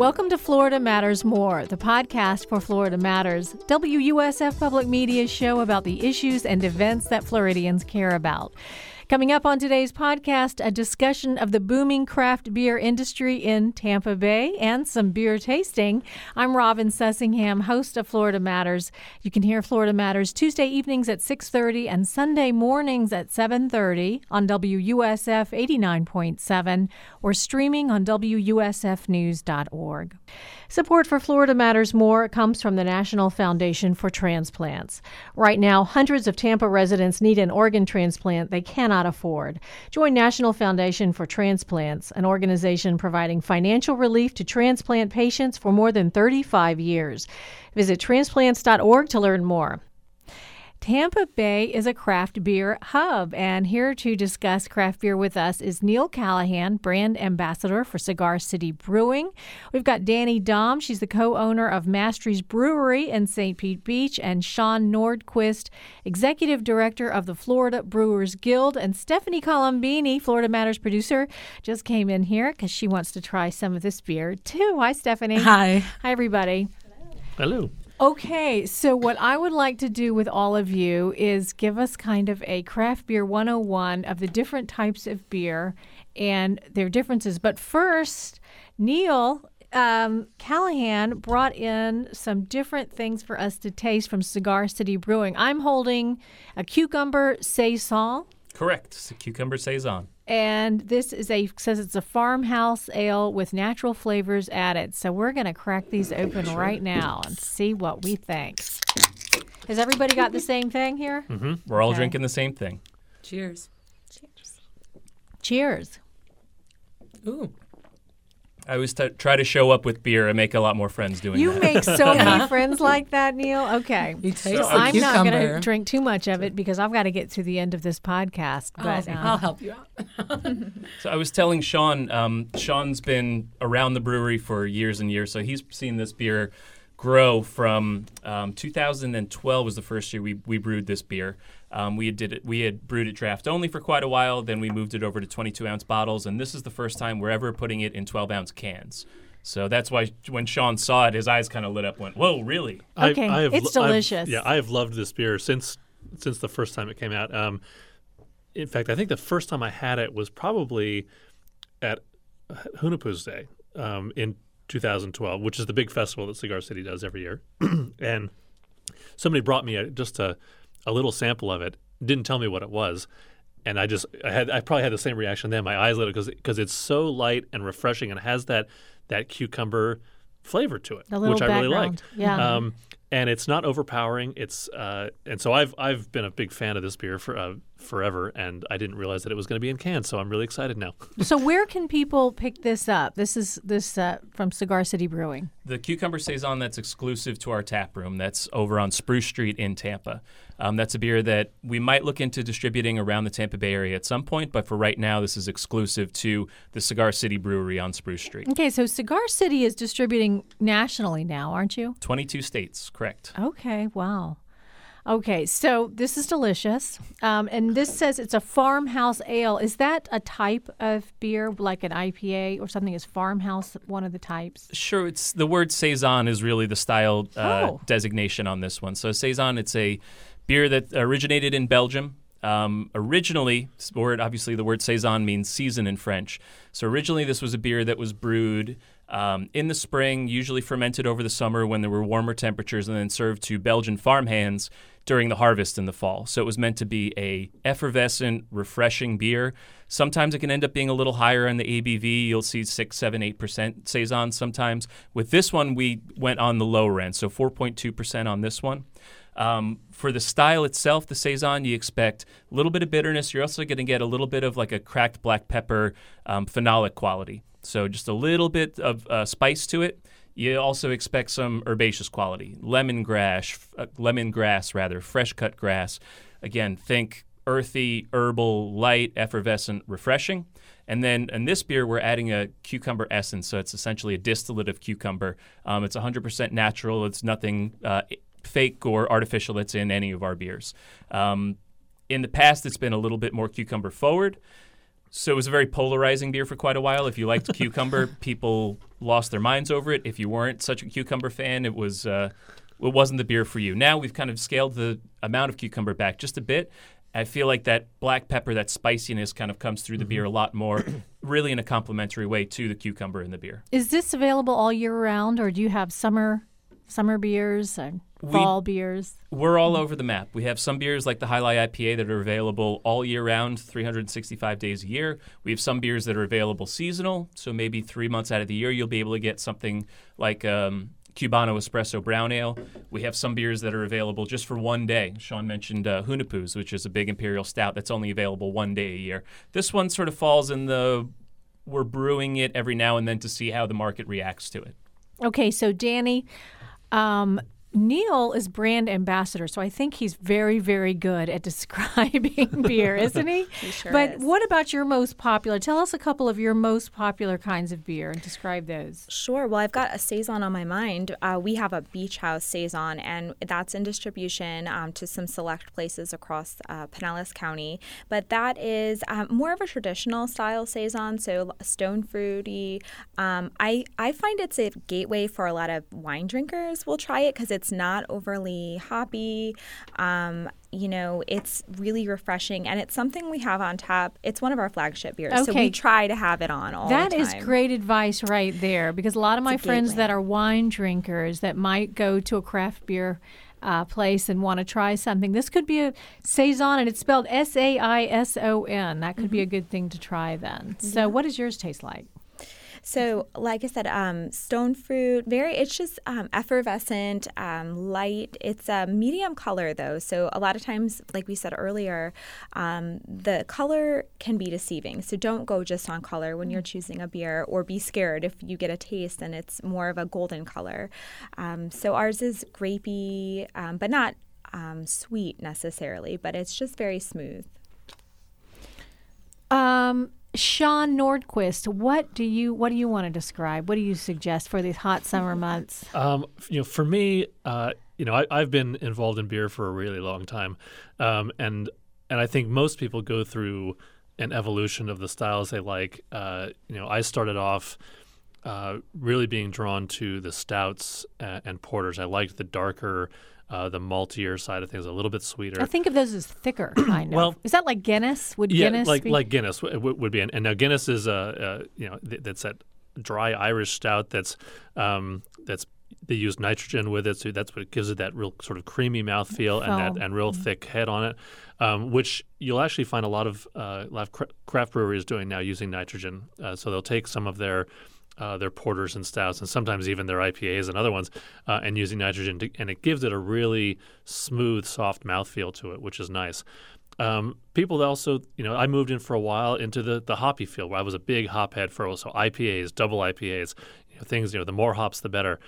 Welcome to Florida Matters More, the podcast for Florida Matters, WUSF Public Media's show about the issues and events that Floridians care about. Coming up on today's podcast, a discussion of the booming craft beer industry in Tampa Bay and some beer tasting. I'm Robin Sussingham, host of Florida Matters. You can hear Florida Matters Tuesday evenings at 6:30 and Sunday mornings at 7:30 on WUSF 89.7 or streaming on WUSFnews.org. Support for Florida Matters More comes from the National Foundation for Transplants. Right now, hundreds of Tampa residents need an organ transplant they cannot afford. Join National Foundation for Transplants, an organization providing financial relief to transplant patients for more than 35 years. Visit transplants.org to learn more. Tampa Bay is a craft beer hub, and here to discuss craft beer with us is Neil Callahan, brand ambassador for Cigar City Brewing. We've got Danny Dom, she's the co owner of Mastry's Brewery in St. Pete Beach, and Sean Nordquist, executive director of the Florida Brewers Guild, and Stephanie Colombini, Florida Matters producer, just came in here because she wants to try some of this beer too. Hi, Stephanie. Hi. Hi, everybody. Hello. Okay, so what I would like to do with all of you is give us kind of a craft beer 101 of the different types of beer and their differences. But first, Neil um, Callahan brought in some different things for us to taste from Cigar City Brewing. I'm holding a cucumber saison. Correct. It's a cucumber saison. And this is a says it's a farmhouse ale with natural flavors added. So we're gonna crack these open sure. right now and see what we think. Has everybody got the same thing here? Mm-hmm. We're all okay. drinking the same thing. Cheers. Cheers. Cheers. Ooh. I always t- try to show up with beer and make a lot more friends doing you that. You make so many friends like that, Neil. Okay. You taste so I'm not going to drink too much of it because I've got to get to the end of this podcast. But oh, um, I'll help you out. so I was telling Sean, um, Sean's been around the brewery for years and years, so he's seen this beer grow from um, 2012 was the first year we, we brewed this beer. Um, we had did it. We had brewed it draft only for quite a while. Then we moved it over to 22 ounce bottles, and this is the first time we're ever putting it in 12 ounce cans. So that's why when Sean saw it, his eyes kind of lit up. Went, "Whoa, really?" Okay, I, I have, it's delicious. I've, yeah, I have loved this beer since since the first time it came out. Um, in fact, I think the first time I had it was probably at Hunahpu's Day um, in 2012, which is the big festival that Cigar City does every year. and somebody brought me a, just a, a little sample of it, didn't tell me what it was. And I just I had I probably had the same reaction then. My eyes lit up because because it's so light and refreshing and has that that cucumber flavor to it, which I really liked. Yeah. Um, and it's not overpowering. It's uh, and so I've I've been a big fan of this beer for uh, forever, and I didn't realize that it was going to be in cans. So I'm really excited now. so where can people pick this up? This is this uh, from Cigar City Brewing. The cucumber saison that's exclusive to our tap room. That's over on Spruce Street in Tampa. Um, that's a beer that we might look into distributing around the Tampa Bay area at some point, but for right now, this is exclusive to the Cigar City Brewery on Spruce Street. Okay, so Cigar City is distributing nationally now, aren't you? 22 states, correct. Okay, wow. Okay, so this is delicious. Um, and this says it's a farmhouse ale. Is that a type of beer, like an IPA or something? Is farmhouse one of the types? Sure. It's the word saison is really the style uh, oh. designation on this one. So saison, it's a beer that originated in Belgium. Um, originally, word obviously the word saison means season in French. So originally, this was a beer that was brewed um, in the spring, usually fermented over the summer when there were warmer temperatures, and then served to Belgian farmhands during the harvest in the fall. So it was meant to be a effervescent, refreshing beer. Sometimes it can end up being a little higher in the ABV. You'll see six, seven, eight percent saison sometimes. With this one, we went on the lower end, so 4.2 percent on this one. Um, for the style itself, the saison, you expect a little bit of bitterness. You're also going to get a little bit of like a cracked black pepper um, phenolic quality. So just a little bit of uh, spice to it. You also expect some herbaceous quality, lemongrass, uh, lemongrass rather, fresh cut grass. Again, think earthy, herbal, light, effervescent, refreshing. And then in this beer, we're adding a cucumber essence, so it's essentially a distillate of cucumber. Um, it's 100% natural. It's nothing uh, fake or artificial that's in any of our beers. Um, in the past, it's been a little bit more cucumber forward. So it was a very polarizing beer for quite a while. If you liked cucumber, people lost their minds over it. If you weren't such a cucumber fan, it was uh, it wasn't the beer for you. Now we've kind of scaled the amount of cucumber back just a bit. I feel like that black pepper, that spiciness, kind of comes through the beer a lot more, really in a complementary way to the cucumber in the beer. Is this available all year round, or do you have summer summer beers and fall beers? We're all over the map. We have some beers like the Jai Alai IPA that are available all year round, 365 days a year. We have some beers that are available seasonal, so maybe three months out of the year you'll be able to get something like um, Cubano Espresso Brown Ale. We have some beers that are available just for one day. Sean mentioned uh, which is a big imperial stout that's only available one day a year. This one sort of falls in the we're brewing it every now and then to see how the market reacts to it. Okay, so Danny, um, Neil is brand ambassador, so I think he's very, very good at describing beer, isn't he? he sure but is. what about your most popular? Tell us a couple of your most popular kinds of beer and describe those. Sure. Well, I've got a saison on my mind. Uh, we have a beach house saison, and that's in distribution um, to some select places across uh, Pinellas County. But that is um, more of a traditional style saison, so stone fruity. Um, I I find it's a gateway for a lot of wine drinkers. We'll try it because it's not overly hoppy. Um, you know, it's really refreshing and it's something we have on tap. It's one of our flagship beers. So we try to have it on all That is great advice right there because a lot of my friends gateway. that are wine drinkers that might go to a craft beer uh, place and want to try something, this could be a saison and it's spelled S A I S O N. That could be a Mm-hmm. good thing to try then. So, what does yours taste like? So, like I said, um, stone fruit, very, it's just um, effervescent, um, light. It's a medium color, though. So, a lot of times, like we said earlier, um, the color can be deceiving. So, don't go just on color when you're choosing a beer or be scared if you get a taste and it's more of a golden color. Um, so, ours is grapey, um, but not um, sweet necessarily, but it's just very smooth. Um, Sean Nordquist, what do you what do you want to describe? What do you suggest for these hot summer months? Um, you know, for me, uh, you know, I, I've been involved in beer for a really long time, um, and and I think most people go through an evolution of the styles they like. Uh, you know, I started off uh, really being drawn to the stouts and, and porters. I liked the darker, uh, the maltier side of things, a little bit sweeter. I think of those as thicker, kind of. Well- is that like Guinness? Would yeah, Guinness like be? like Guinness w- w- would be, and, and now Guinness is a, a you know th- that's that dry Irish stout that's um, that's they use nitrogen with it, so that's what gives it that real sort of creamy mouthfeel and that and real thick head on it, um, which you'll actually find a lot of uh, a lot of cra- craft breweries doing now using nitrogen. Uh, so they'll take some of their uh, their porters and stouts, and sometimes even their IPAs and other ones, uh, and using nitrogen, to, and it gives it a really smooth, soft mouthfeel to it, which is nice. Um, people also, you know, I moved in for a while into the the hoppy field where I was a big hop head for. So IPAs, double IPAs, you know, things, you know, the more hops, the better.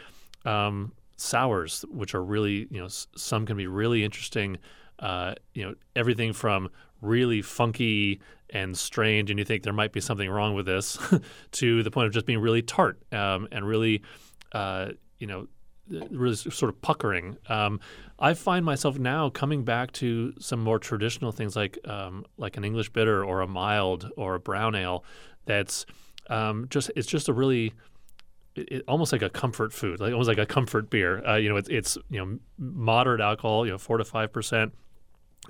Um, sours, which are really, you know, some can be really interesting. Uh, you know, everything from really funky and strange, and you think there might be something wrong with this, to the point of just being really tart um, and really, uh, you know, really sort of puckering. Um, I find myself now coming back to some more traditional things like um, like an English bitter or a mild or a brown ale. That's um, just it's just a really it, it- almost like a comfort food, like almost like a comfort beer. Uh, you know, it's it's you know moderate alcohol, you know, four to five percent,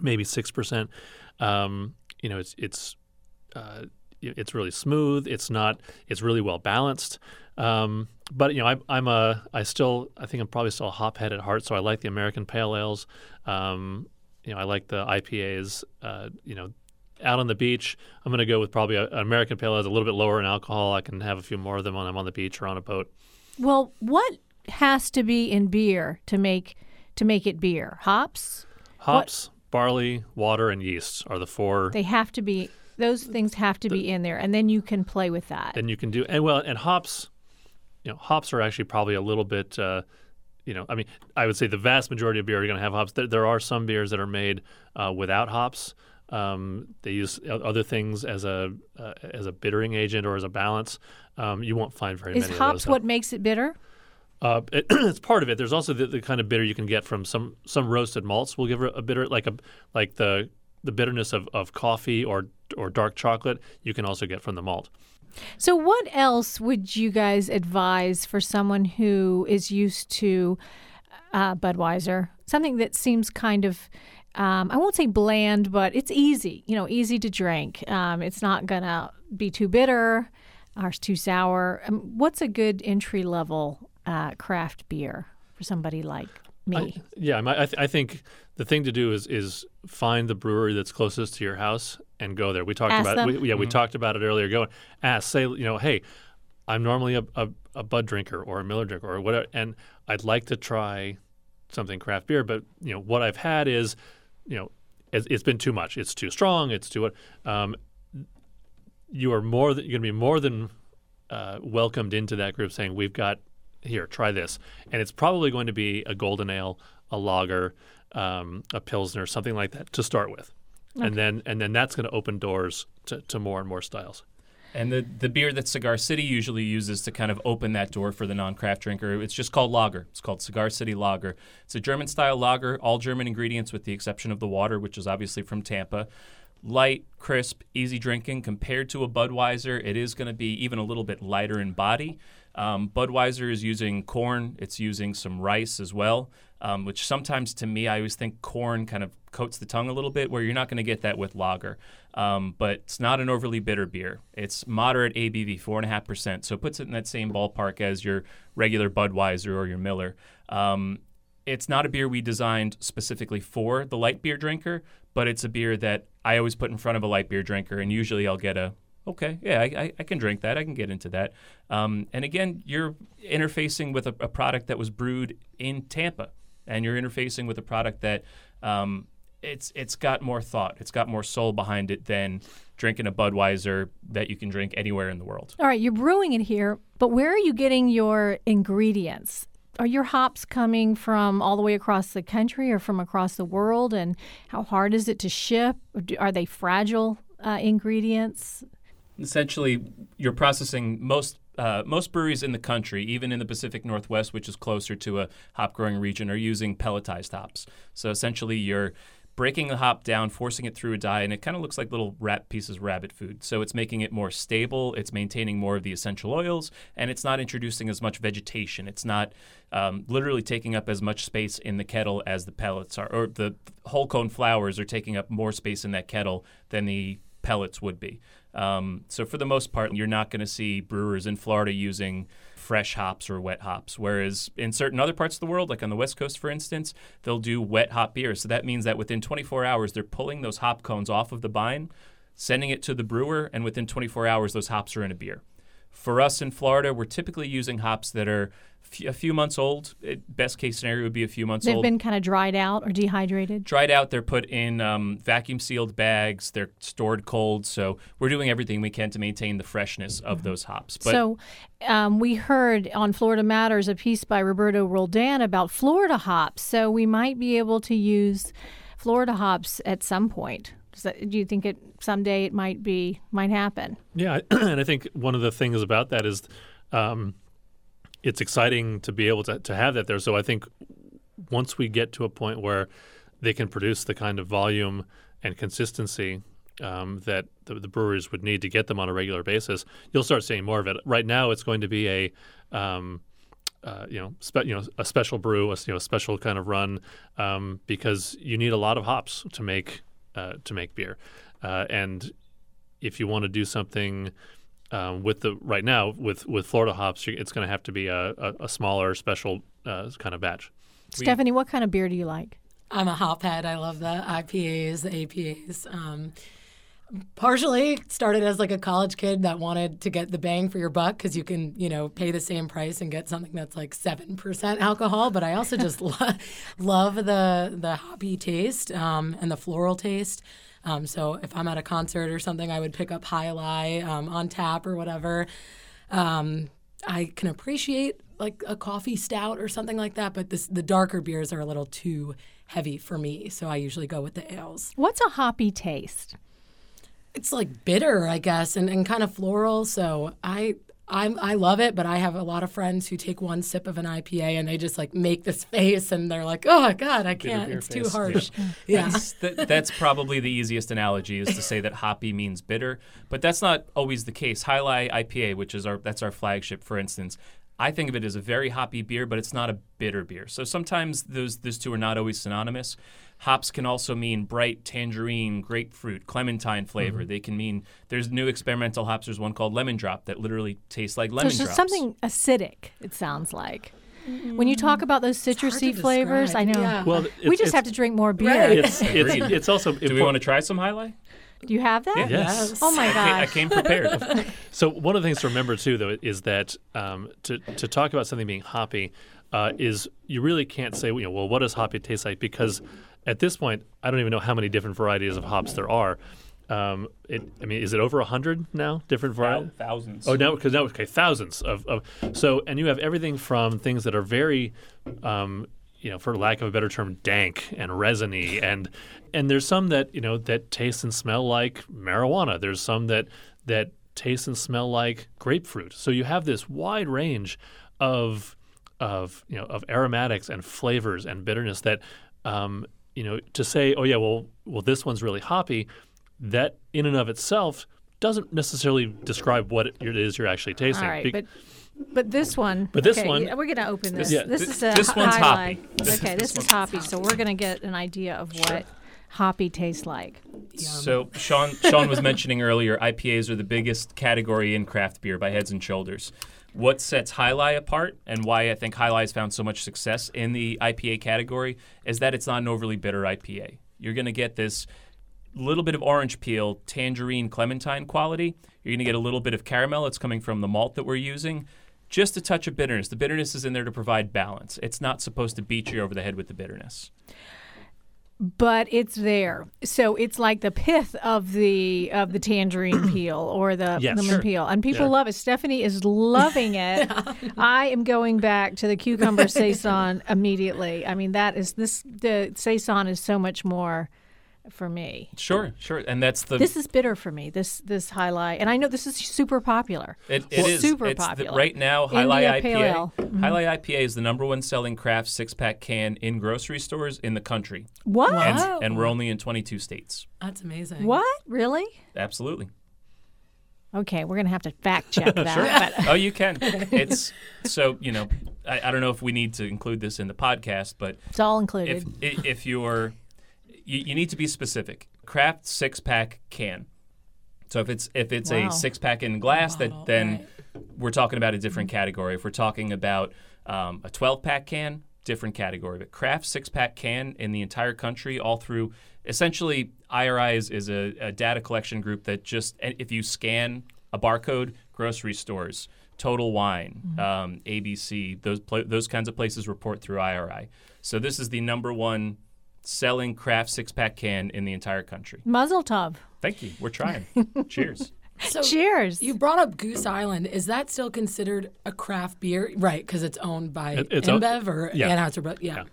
maybe six percent. Um, you know, it's it's uh, it's really smooth. It's not. It's really well balanced. Um, but you know, I, I'm a. I still. I think I'm probably still a hop head at heart. So I like the American pale ales. Um, you know, I like the IPAs. Uh, you know, out on the beach, I'm going to go with probably a, an American pale ale, a little bit lower in alcohol. I can have a few more of them when I'm on the beach or on a boat. well, what has to be in beer to make to make it beer? Hops. Hops, barley, water, and yeast are the four. They have to be. Those things have to be in there, and then you can play with that. And you can do and well and hops you know, hops are actually probably a little bit. Uh, you know, I mean, I would say the vast majority of beer are going to have hops. There, there, are some beers that are made uh, without hops. Um, they use other things as a uh, as a bittering agent or as a balance. Um, you won't find very Is many. Is hops what makes it bitter? Uh, it, it's part of it. There's also the, the, kind of bitter you can get from some some roasted malts. Will give a, a bitter like a like the the bitterness of, of coffee or or dark chocolate. You can also get from the malt. So, what else would you guys advise for someone who is used to uh, Budweiser? Something that seems kind of, um, I won't say bland, but it's easy, you know, easy to drink. Um, it's not to be too bitter or too sour. Um, what's a good entry level uh, craft beer for somebody like me? I, yeah, I, th- I think the thing to do is is find the brewery that's closest to your house and go there. We talked ask about them. it. We, yeah, mm-hmm. we talked about it earlier. Go ask, say, you know, hey, I'm normally a, a, a, Bud drinker or a Miller drinker or whatever, and I'd like to try something craft beer, but you know what I've had is, you know, it's, it's been too much. It's too strong. It's too. Um, you are more than you're going to be more than uh, welcomed into that group, saying we've got here, try this, and it's probably going to be a golden ale, a lager, um, a pilsner, something like that to start with, okay. and then and then that's going to open doors to, to more and more styles. And the, the beer that Cigar City usually uses to kind of open that door for the non craft drinker, it's just called lager. It's called Cigar City Lager. It's a German style lager, all German ingredients with the exception of the water, which is obviously from Tampa. Light, crisp, easy drinking. Compared to a Budweiser, it is going to be even a little bit lighter in body. Um, Budweiser is using corn, it's using some rice as well um, which sometimes to me, I always think corn kind of coats the tongue a little bit, where you're not going to get that with lager. Um, but it's not an overly bitter beer. It's moderate ABV, 4.5%. So it puts it in that same ballpark as your regular Budweiser or your Miller. Um, it's not a beer we designed specifically for the light beer drinker, but it's a beer that I always put in front of a light beer drinker, and usually I'll get a okay, yeah, I, I, can drink that. I can get into that. Um, and again, you're interfacing with a, a, product that was brewed in Tampa and you're interfacing with a product that um, it's it's got more thought, it's got more soul behind it than drinking a Budweiser that you can drink anywhere in the world. All right, you're brewing it here, but where are you getting your ingredients? Are your hops coming from all the way across the country or from across the world? And how hard is it to ship? Are they fragile uh, ingredients? Essentially, you're processing most uh, most breweries in the country, even in the Pacific Northwest, which is closer to a hop growing region, are using pelletized hops. So essentially, you're breaking the hop down, forcing it through a die, and it kind of looks like little rat pieces of rabbit food. So it's making it more stable, it's maintaining more of the essential oils, and it's not introducing as much vegetation. It's not um, literally taking up as much space in the kettle as the pellets are, or the whole cone flowers are taking up more space in that kettle than the pellets would be. Um, so for the most part, you're not going to see brewers in Florida using fresh hops or wet hops. Whereas in certain other parts of the world, like on the West Coast, for instance, they'll do wet hop beers. So that means that within 24 hours, they're pulling those hop cones off of the vine, sending it to the brewer, and within 24 hours, those hops are in a beer. For us in Florida, we're typically using hops that are a few months old. It, best case scenario would be a few months They've old. They've been kind of dried out or dehydrated? Dried out. They're put in um, vacuum sealed bags. They're stored cold. So we're doing everything we can to maintain the freshness of mm-hmm. those hops. But so um, we heard on Florida Matters a piece by Roberto Roldan about Florida hops. So we might be able to use Florida hops at some point. That, do you think it someday it might be might happen? Yeah, and I think one of the things about that is um, it's exciting to be able to, to have that there. So I think once we get to a point where they can produce the kind of volume and consistency um, that the, the, breweries would need to get them on a regular basis, you'll start seeing more of it. Right now, it's going to be a um, uh, you know, spe- you know, a special brew, a you know, special kind of run, um, because you need a lot of hops to make uh, to make beer, uh, and if you want to do something um, with the right now with with Florida hops, it's going to have to be a, a, a smaller special uh, kind of batch. Stephanie, what kind of beer do you like? I'm a hop head. I love the IPAs, the APAs. Um, partially started as like a college kid that wanted to get the bang for your buck because you can you know pay the same price and get something that's like 7% alcohol but i also just lo- love the the hoppy taste um, and the floral taste um, so if I'm at a concert or something, I would pick up Jai Alai um, on tap or whatever. Um, I can appreciate like a coffee stout or something like that, but this, the darker beers are a little too heavy for me. So I usually go with the ales. What's a hoppy taste? It's like bitter, I guess, and, and kind of floral. So I I'm, I love it, but I have a lot of friends who take one sip of an IPA and they just like make this face and they're like, "Oh God, I can't! It's face. too harsh." Yeah, yeah. That's, that, that's, probably the easiest analogy is to say that hoppy means bitter, but that's not always the case. Jai Alai IPA, which is our that's our flagship, for instance, I think of it as a very hoppy beer, but it's not a bitter beer. So sometimes those those two are not always synonymous. Hops can also mean bright tangerine, grapefruit, clementine flavor. Mm-hmm. They can mean there's new experimental hops. There's one called lemon drop that literally tastes like lemon so it's drops. something acidic. It sounds like. Mm. When you talk about those citrusy flavors, I know. Yeah. Well, we just have to drink more beer. Right. It's, it's, it's, also. Do we want to try some Jai Alai? Do you have that? Yeah. Yes. Oh my god! I came prepared. so one of the things to remember too, though, is that um, to to talk about something being hoppy uh, is you really can't say, you know, well, what does hoppy taste like? Because at this point, I don't even know how many different varieties of hops there are. Um, it, I mean, is it over a hundred now? Different varieties? Thousands. Oh, now because now okay, thousands of, of so, and you have everything from things that are very, um, you know, for lack of a better term, dank and resiny, and and there's some that you know that taste and smell like marijuana. There's some that that taste and smell like grapefruit. So you have this wide range of of you know of aromatics and flavors and bitterness that um, you know, to say, oh yeah, well, well, this one's really hoppy, that in and of itself doesn't necessarily describe what it is you're actually tasting. All right, Be- but but this one. But this okay, one. We're going to open this. Yeah, this th- is a this one's hoppy. This okay, this, this is hoppy. So we're going to get an idea of what sure. hoppy tastes like. Yum. So Sean Sean was mentioning earlier, IPAs are the biggest category in craft beer by heads and shoulders what sets Jai Alai apart and why I think Jai Alai has found so much success in the IPA category is that it's not an overly bitter IPA. You're going to get this little bit of orange peel, tangerine, clementine quality. You're going to get a little bit of caramel. It's coming from the malt that we're using. Just a touch of bitterness. The bitterness is in there to provide balance. It's not supposed to beat you over the head with the bitterness but it's there. So it's like the pith of the of the tangerine peel or the yes, lemon sure. peel, and people yeah. love it. Stephanie is loving it. I am going back to the cucumber saison immediately. I mean, that is this the saison is so much more for me. Sure, sure, and that's the. This is bitter for me. This this Jai Alai, and I know this is super popular. It, it is super it's popular the, right now. Jai Alai IPA. Mm-hmm. Jai Alai IPA is the number one selling craft six pack can in grocery stores in the country. What? And, and we're only in 22 states. That's amazing. What? Really? Absolutely. Okay, we're gonna have to fact check that. sure. oh, you can. It's so you know. I, I, don't know if we need to include this in the podcast, but it's all included. If, if you're you, you need to be specific. Craft six pack can. So if it's if it's wow. a six pack in glass, that then right. we're talking about a different category. If we're talking about um, a twelve pack can, different category. But craft six pack can in the entire country, all through essentially IRI is, is a, a data collection group that just if you scan a barcode, grocery stores, Total Wine, mm-hmm. um, ABC, those pl- those kinds of places report through IRI. So this is the number one selling craft six pack can in the entire country. Muzzle tub. Thank you. We're trying. Cheers. So Cheers. You brought up Goose Island. Is that still considered a craft beer? Right, because it's owned by it, it's InBev or yeah. Anheuser-Busch. Yeah. yeah.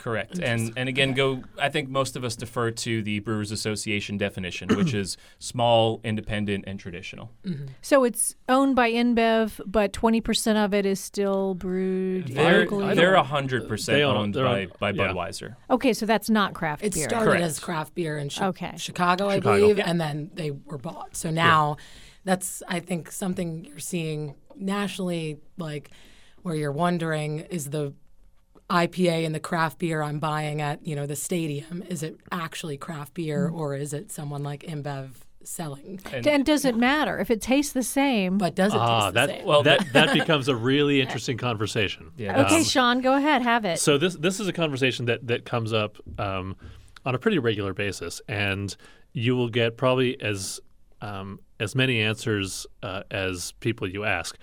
Correct. And and again, go. I think most of us defer to the Brewers Association definition, which is small, independent, and traditional. Mm-hmm. So it's owned by InBev, but twenty percent of it is still brewed they're, locally. They're hundred percent owned by, by Budweiser. Okay, so that's not craft it beer. It started Correct. as craft beer in chi- okay. Chicago, I Chicago. believe, yeah. and then they were bought. So now, that's I think something you're seeing nationally, like where you're wondering is the IPA and the craft beer I'm buying at, you know, the stadium, is it actually craft beer mm. or is it someone like InBev selling? And, and does it matter if it tastes the same? But does it ah, taste the that, same? Well, that that becomes a really interesting conversation. Yeah. Okay, um, Sean, go ahead, have it. So this this is a conversation that that comes up um, on a pretty regular basis, and you will get probably as um, as many answers uh, as people you ask.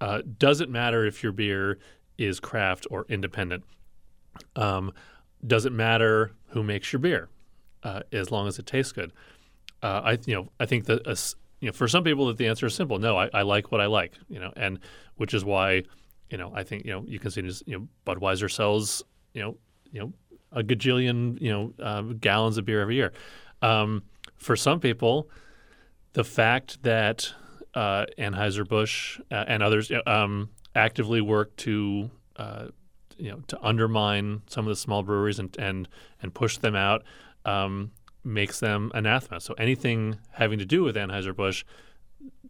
Uh, does it matter if your beer is craft or independent. Um, does it matter who makes your beer, uh, as long as it tastes good? Uh, I you know I think that a, you know, for some people, that the answer is simple. No, I, I like what I like. You know, and which is why, you know, I think you know you can see. You know, Budweiser sells you know you know a gajillion you know uh, gallons of beer every year. Um, for some people, the fact that uh, Anheuser Busch uh, and others um, actively work to uh, you know to undermine some of the small breweries and and and push them out um, makes them anathema. So anything having to do with Anheuser Busch,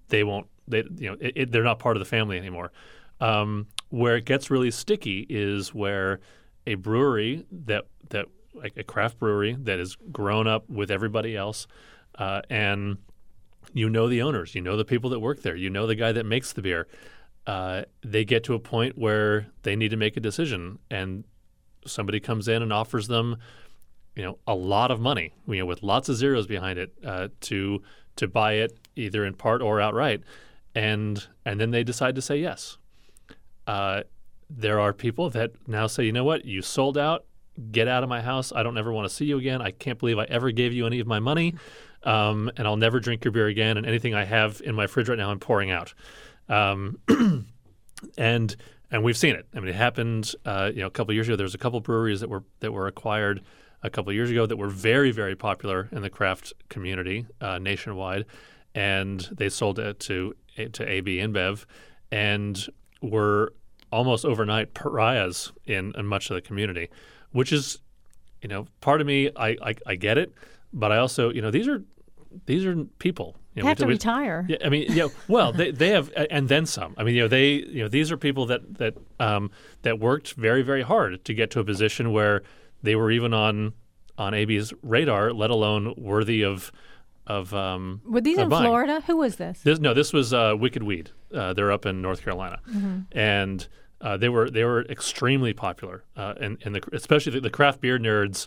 they won't. They you know it, it, they're not part of the family anymore. Um, where it gets really sticky is where a brewery that that like a craft brewery that has grown up with everybody else, uh, and you know the owners, you know the people that work there, you know the guy that makes the beer. Uh, they get to a point where they need to make a decision, and somebody comes in and offers them, you know, a lot of money, you know, with lots of zeros behind it, uh, to to buy it either in part or outright, and and then they decide to say yes. Uh, there are people that now say, you know what, you sold out, get out of my house. I don't ever want to see you again. I can't believe I ever gave you any of my money, um, and I'll never drink your beer again. And anything I have in my fridge right now, I'm pouring out. Um, and and we've seen it. I mean, it happened. Uh, you know, a couple years ago, there was a couple breweries that were that were acquired a couple years ago that were very very popular in the craft community uh, nationwide, and they sold it to to AB InBev, and were almost overnight pariahs in, in much of the community, which is, you know, part of me I, I, I get it, but I also you know these are these are people. You know, have we, to we, retire. Yeah, I mean, yeah. Well, they, they have, and then some. I mean, you know, they, you know, these are people that that um, that worked very, very hard to get to a position where they were even on on AB's radar, let alone worthy of of. Um, were these in buying. Florida? Who was this? this no, this was uh, Wicked Weed. Uh, they're up in North Carolina, mm-hmm. and uh, they were they were extremely popular, uh, and, and the, especially the, the craft beer nerds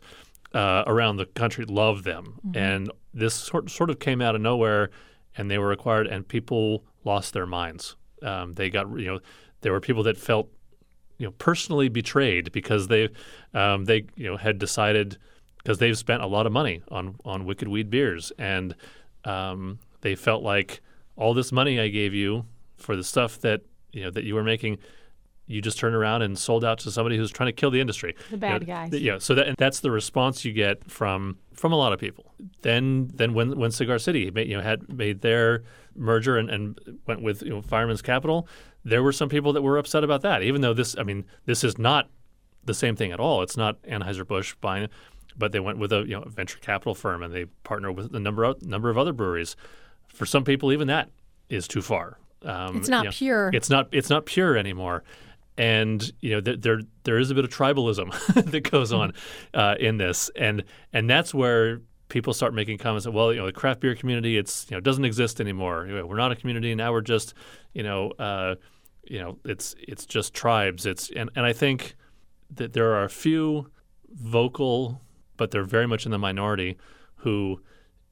uh, around the country love them. Mm-hmm. And this sort sort of came out of nowhere, and they were acquired, and people lost their minds. Um, they got you know there were people that felt you know personally betrayed because they um, they you know had decided because they've spent a lot of money on on Wicked Weed beers, and um, they felt like all this money I gave you for the stuff that you know that you were making you just turn around and sold out to somebody who's trying to kill the industry. The bad you know, guys. Th- yeah. So that that's the response you get from from a lot of people. Then then when when Cigar City made, you know had made their merger and, and went with you know Fireman's Capital, there were some people that were upset about that. Even though this, I mean, this is not the same thing at all. It's not Anheuser Busch buying, but they went with a you know venture capital firm and they partner with a number of number of other breweries. For some people, even that is too far. Um, it's not you know, pure. It's not. It's not pure anymore and you know th- there there is a bit of tribalism that goes on uh, in this, and and that's where people start making comments that well you know the craft beer community it's you know doesn't exist anymore. we're not a community now. We're just you know uh, you know it's it's just tribes. It's and and I think that there are a few vocal, but they're very much in the minority who,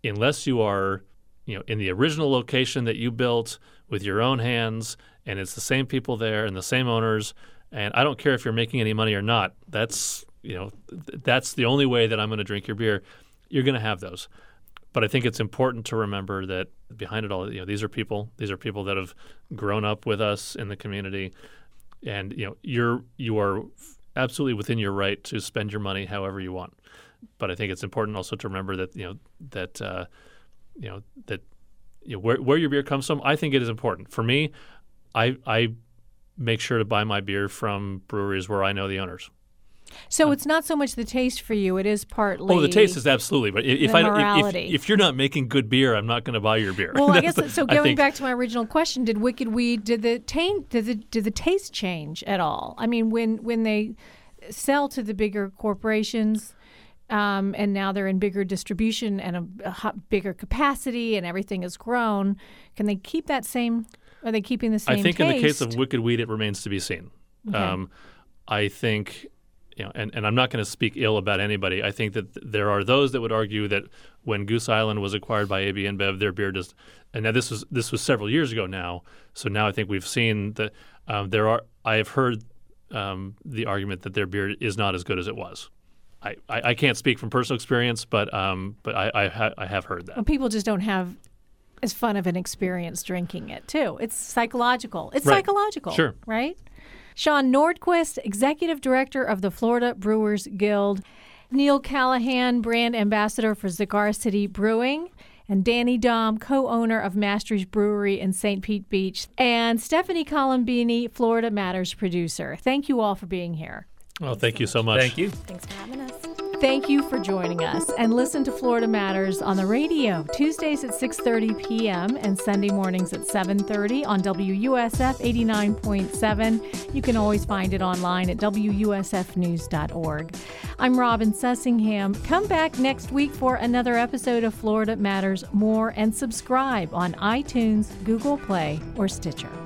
unless you are you know in the original location that you built with your own hands and it's the same people there and the same owners. And I don't care if you're making any money or not. That's you know th- that's the only way that I'm going to drink your beer. You're going to have those. But I think it's important to remember that behind it all, you know, these are people. These are people that have grown up with us in the community, and you know, you're you are absolutely within your right to spend your money however you want. But I think it's important also to remember that you know that uh, you know that you know, where where your beer comes from. I think it is important for me. I I make sure to buy my beer from breweries where I know the owners. So it's not so much the taste for you; it is partly. Oh, the taste is absolutely. But if I if, if, you're not making good beer, I'm not going to buy your beer. Well, I guess so. Going back to my original question, did Wicked Weed did the taint did the did the taste change at all? I mean, when when they sell to the bigger corporations. Um, and now they're in bigger distribution and a, a bigger capacity, and everything has grown. Can they keep that same are they keeping the same? I think taste? in the case of Wicked Weed, it remains to be seen. Okay. Um, I think, you know, and, and I'm not going to speak ill about anybody. I think that th- there are those that would argue that when Goose Island was acquired by AB InBev, their beer just, and now this was this was several years ago now. So now I think we've seen that um, there are. I have heard um, the argument that their beer is not as good as it was. I, I, can't speak from personal experience, but um, but I I, ha- I have heard that. Well, people just don't have as fun of an experience drinking it too. It's psychological. It's Right. psychological. Sure. Right? Sean Nordquist, Executive Director of the Florida Brewers Guild. Neil Callahan, Brand Ambassador for Cigar City Brewing. And Danny Dom, co owner of Mastry's Brewery in St. Pete Beach. And Stephanie Colombini, Florida Matters producer. Thank you all for being here. Well, thank you so much. Thank you. Thanks for having us. Thank you for joining us and listen to Florida Matters on the radio Tuesdays at 6:30 p.m. and Sunday mornings at 7:30 on WUSF 89.7. You can always find it online at wusfnews.org. I'm Robin Sussingham. Come back next week for another episode of Florida Matters More and subscribe on iTunes, Google Play, or Stitcher.